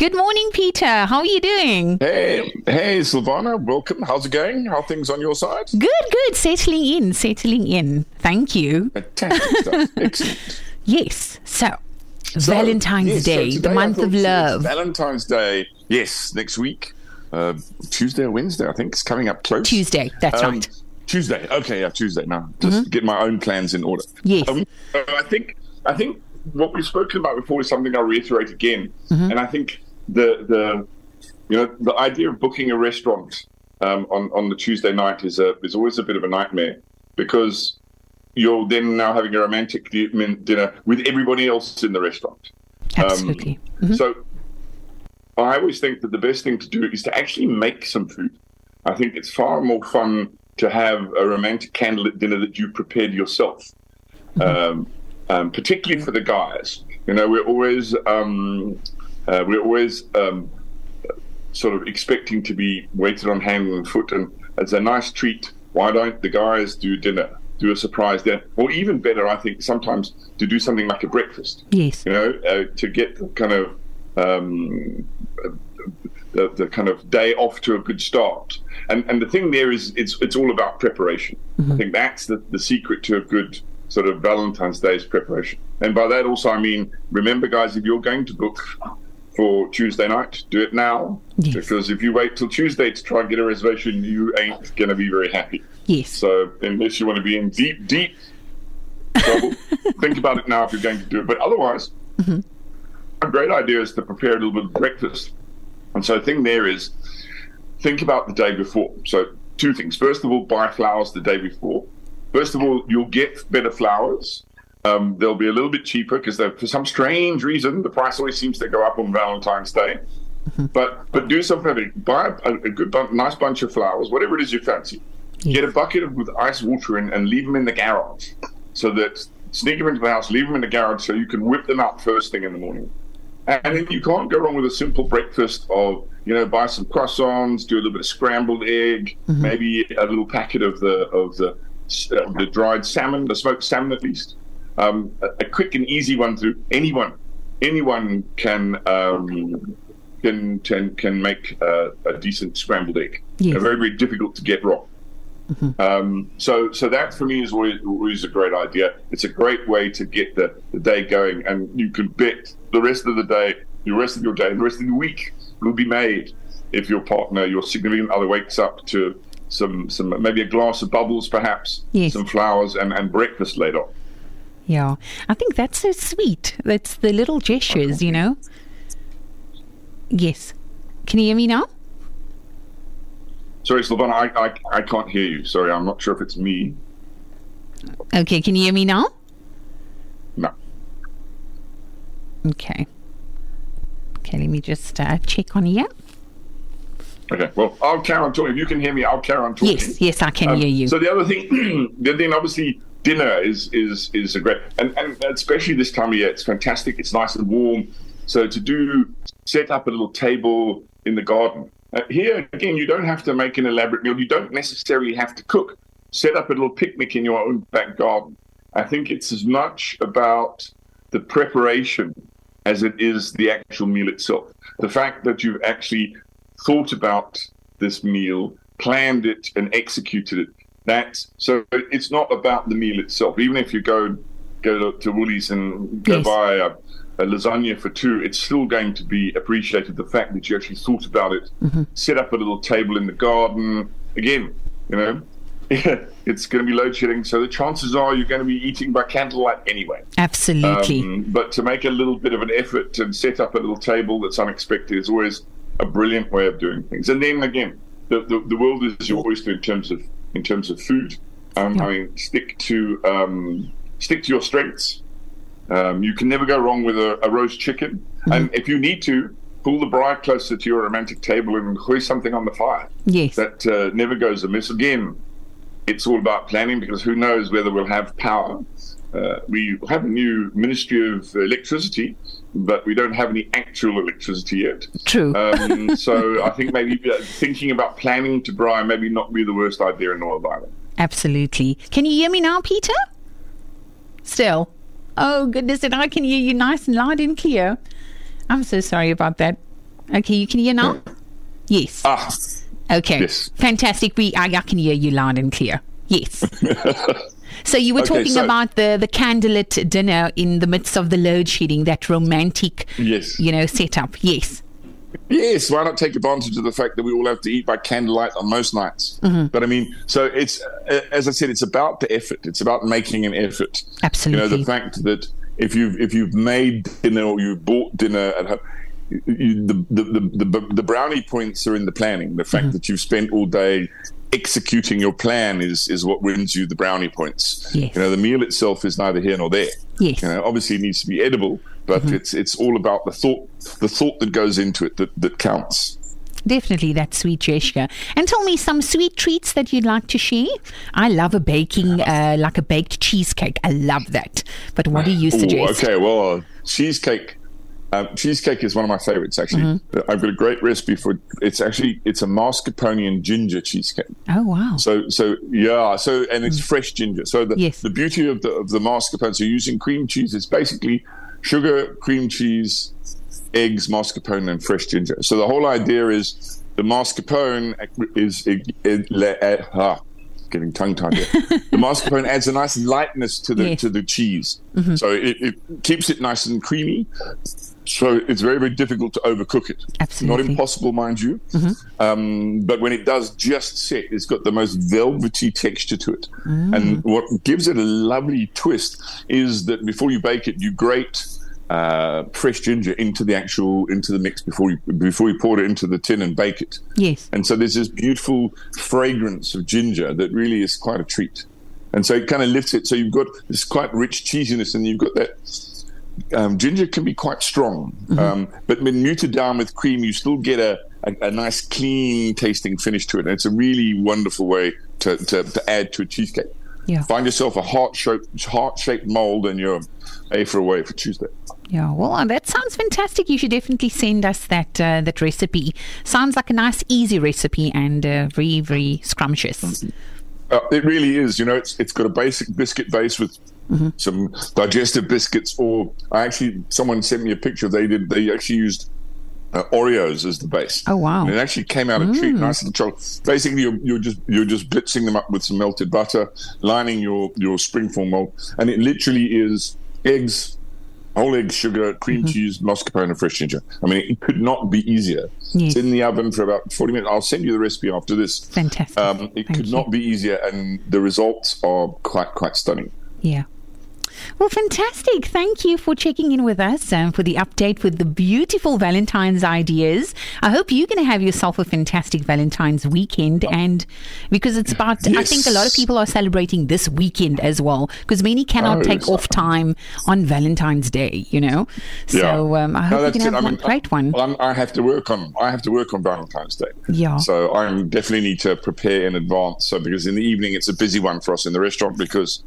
Good morning, Peter. How are you doing? Hey, hey, Silvana, welcome. How's it going? How are things on your side? Good, good. Settling in, settling in. Thank you. Fantastic stuff. Excellent. Yes. So, So, Valentine's yes, Day, today the month of love. Valentine's Day, yes, next week. Uh, Tuesday or Wednesday, I think. It's coming up close. Tuesday. That's Um, right. Tuesday. Okay, yeah, Tuesday. Now, just get my own plans in order. Yes. Um, I think I think what we've spoken about before is something I'll reiterate again, Mm-hmm. and I think the the you know the idea of booking a restaurant um, on on the Tuesday night is a is always a bit of a nightmare because you're then now having a romantic dinner with everybody else in the restaurant. Absolutely. Mhm. So I always think that the best thing to do is to actually make some food. I think it's far more fun to have a romantic candlelit dinner that you prepared yourself, um, um, particularly for the guys. You know, we're always um, uh, we're always um, sort of expecting to be waited on hand and foot, and it's a nice treat, why don't the guys do dinner? Do a surprise dinner, or even better, I think sometimes to do something like a breakfast Yes. you know, uh, to get the kind of um, the, the kind of day off to a good start. And and the thing there is, it's it's all about preparation. I think that's the, the secret to a good sort of Valentine's Day's preparation. And by that also I mean, remember, guys, if you're going to book for Tuesday night, do it now. Yes. Because if you wait till Tuesday to try and get a reservation, you ain't going to be very happy. Yes. So unless you want to be in deep, deep trouble, think about it now if you're going to do it. But otherwise, mm-hmm. a great idea is to prepare a little bit of breakfast. And so the thing there is, think about the day before. So two things. First of all, buy flowers the day before. First of all, you'll get better flowers. Um, they'll be a little bit cheaper because for some strange reason, the price always seems to go up on Valentine's Day. But but do something. Buy a, a good, bun- nice bunch of flowers, whatever it is you fancy. Get a bucket of, with ice water in and leave them in the garage, so that sneak them into the house, leave them in the garage, so you can whip them out first thing in the morning. And then you can't go wrong with a simple breakfast of, you know, buy some croissants, do a little bit of scrambled egg, maybe a little packet of the of the uh, the dried salmon, the smoked salmon at least. Um, a, a quick and easy one through anyone anyone can um, can can can make uh, a decent scrambled egg. Yes. They're very very difficult to get wrong. Um, so, so that for me is always, always a great idea. It's a great way to get the, the day going, and you can bet the rest of the day, the rest of your day, the rest of the week will be made if your partner, your significant other, wakes up to some, some maybe a glass of bubbles, perhaps, Yes. some flowers, and, and breakfast later. Yeah. I think that's so sweet. That's the little gestures, you know? Yes. Can you hear me now? Sorry, Sylvana, I, I, I can't hear you. Sorry, I'm not sure if it's me. Okay. Can you hear me now? No. Okay. Okay. Let me just uh, check on here. Okay. Well, I'll carry on talking. If you can hear me, I'll carry on talking. Yes. Yes, I can Um, hear you. So the other thing, the thing, obviously, dinner is is is a great, and, and especially this time of year, it's fantastic. It's nice and warm. So to do, set up a little table in the garden. Uh, here again, you don't have to make an elaborate meal. You don't necessarily have to cook. Set up a little picnic in your own back garden. I think it's as much about the preparation as it is the actual meal itself. The fact that you've actually thought about this meal, planned it, and executed it. That's so. It's not about the meal itself. Even if you go go to Woolies and go Yes. buy a, a lasagna for two, it's still going to be appreciated. The fact that you actually thought about it, set up a little table in the garden. Again, you know, it's going to be load shedding, so the chances are you're going to be eating by candlelight anyway. Absolutely. Um, but to make a little bit of an effort and set up a little table that's unexpected is always a brilliant way of doing things. And then again, the, the, the world is your oyster in terms of in terms of food. Um, Yeah. I mean, stick to um, stick to your strengths. Um, you can never go wrong with a, a roast chicken. And if you need to, pull the braai closer to your romantic table and hoist something on the fire. yes. That uh, never goes amiss. Again, it's all about planning because who knows whether we'll have power. Uh, we have a new Ministry of Electricity, but we don't have any actual electricity yet. True. Um, so I think maybe uh, thinking about planning to braai maybe not be the worst idea in the world either. Absolutely. Can you hear me now, Peter? Still. Oh, goodness, and I can hear you nice and loud and clear. I'm so sorry about that. Okay, you can hear now? Yes. Ah, Okay. Yes. Fantastic. We I, I can hear you loud and clear. Yes. so you were Okay, talking so- about the the candlelit dinner in the midst of the load shedding, that romantic Yes. you know, setup. Yes. Yes, why not take advantage of the fact that we all have to eat by candlelight on most nights? Mm-hmm. But I mean, so it's as I said, it's about the effort. It's about making an effort. Absolutely. You know, the fact that if you've if you've made dinner or you've bought dinner at home. You, the, the, the, the, the brownie points are in the planning. The fact mm-hmm. that you've spent all day executing your plan is is what wins you the brownie points. Yes. You know, the meal itself is neither here nor there. Yes. You know, obviously it needs to be edible, but it's it's all about the thought the thought that goes into it that, that counts. Definitely that sweet gesture. And tell me some sweet treats that you'd like to share. I love a baking, uh, like a baked cheesecake. I love that. But what do you Ooh, suggest? okay, well, uh, cheesecake. Um, cheesecake is one of my favorites. Actually, Mm-hmm. I've got a great recipe for. It's actually it's a mascarpone and ginger cheesecake. Oh, wow. So so yeah. So and it's fresh ginger. So the Mm. Yes. the beauty of the of the mascarpone. So using cream cheese. It's basically sugar, cream cheese, eggs, mascarpone, and fresh ginger. So the whole idea is the mascarpone is it, it, it, ah, getting tongue tied here. the mascarpone adds a nice lightness to the Yes. to the cheese, mm-hmm. so it, it keeps it nice and creamy. So it's very very difficult to overcook it. Absolutely. not impossible, mind you. Mm-hmm. Um, but when it does just set, it's got the most velvety texture to it. And mm. what gives it a lovely twist is that before you bake it, you grate uh, fresh ginger into the actual into the mix before you before you pour it into the tin and bake it. Yes. And so there's this beautiful fragrance of ginger that really is quite a treat. And so it kind of lifts it. So you've got this quite rich cheesiness, and you've got that. Um, ginger can be quite strong, um, but when muted down with cream, you still get a, a, a nice, clean tasting finish to it. And it's a really wonderful way to, to, to add to a cheesecake. Yeah. Find yourself a heart shaped heart shaped mold, and you're a for away for Tuesday. Yeah, well, uh, that sounds fantastic. You should definitely send us that uh, that recipe. Sounds like a nice, easy recipe and uh, very, very scrumptious. Uh, it really is. You know, it's it's got a basic biscuit base with some digestive biscuits. Or I actually, someone sent me a picture. They did. They actually used uh, Oreos as the base. Oh, wow. And it actually came out a treat, nice and chocolate. Basically, you're, you're just you're just blitzing them up with some melted butter, lining your your springform mold, and it literally is eggs. Whole egg, sugar, cream cheese, mascarpone, and fresh ginger. I mean, it could not be easier. Yes. It's in the oven for about 40 minutes. I'll send you the recipe after this. Fantastic. Um, it Thank could you. not be easier, and the results are quite quite stunning. Yeah. Well, fantastic. Thank you for checking in with us and for the update with the beautiful Valentine's ideas. I hope you're going to have yourself a fantastic Valentine's weekend. And because it's about, I think a lot of people are celebrating this weekend as well, because many cannot Oh, take off time on Valentine's Day, you know? So um, I hope No, you can have I mean, great one. I'm, I have to work on. I have to work on Valentine's Day. Yeah. So I definitely need to prepare in advance. So because in the evening it's a busy one for us in the restaurant because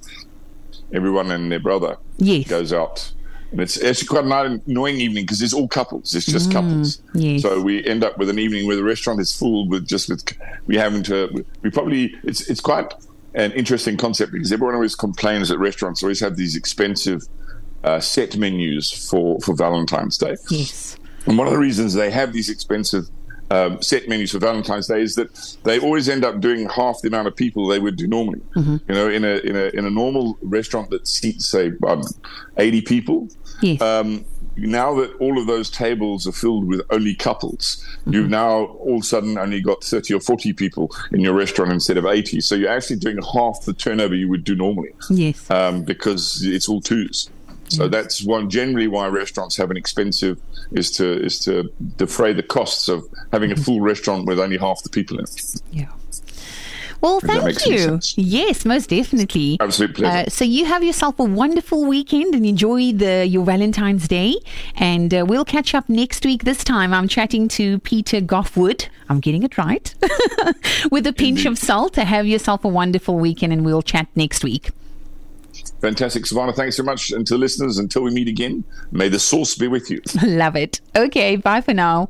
everyone and their brother Yes. goes out. And it's actually quite an annoying evening because it's all couples. It's just couples. Mm, yes. So we end up with an evening where the restaurant is full with just with we having to we probably it's it's quite an interesting concept because everyone always complains that restaurants always have these expensive uh, set menus for for Valentine's Day. Yes. And one of the reasons they have these expensive um, set menus for Valentine's Day is that they always end up doing half the amount of people they would do normally. You know, in a in a in a normal restaurant that seats say um, eighty people, Yes. um, now that all of those tables are filled with only couples, you've now all of a sudden only got 30 or 40 people in your restaurant instead of 80. So you're actually doing half the turnover you would do normally yes. um, because it's all twos. So that's one generally why restaurants have an expensive is to is to defray the costs of having a full restaurant with only half the people in it. Yeah. Well, that thank you. Yes, most definitely. Absolute pleasure. Uh, so you have yourself a wonderful weekend and enjoy the your Valentine's Day. And uh, we'll catch up next week. This time I'm chatting to Peter Goffe-Wood. I'm getting it right. With a pinch of salt. Have yourself a wonderful weekend and we'll chat next week. Fantastic, Savannah. Thanks so much. And to the listeners, until we meet again, may the source be with you. Love it. Okay, bye for now.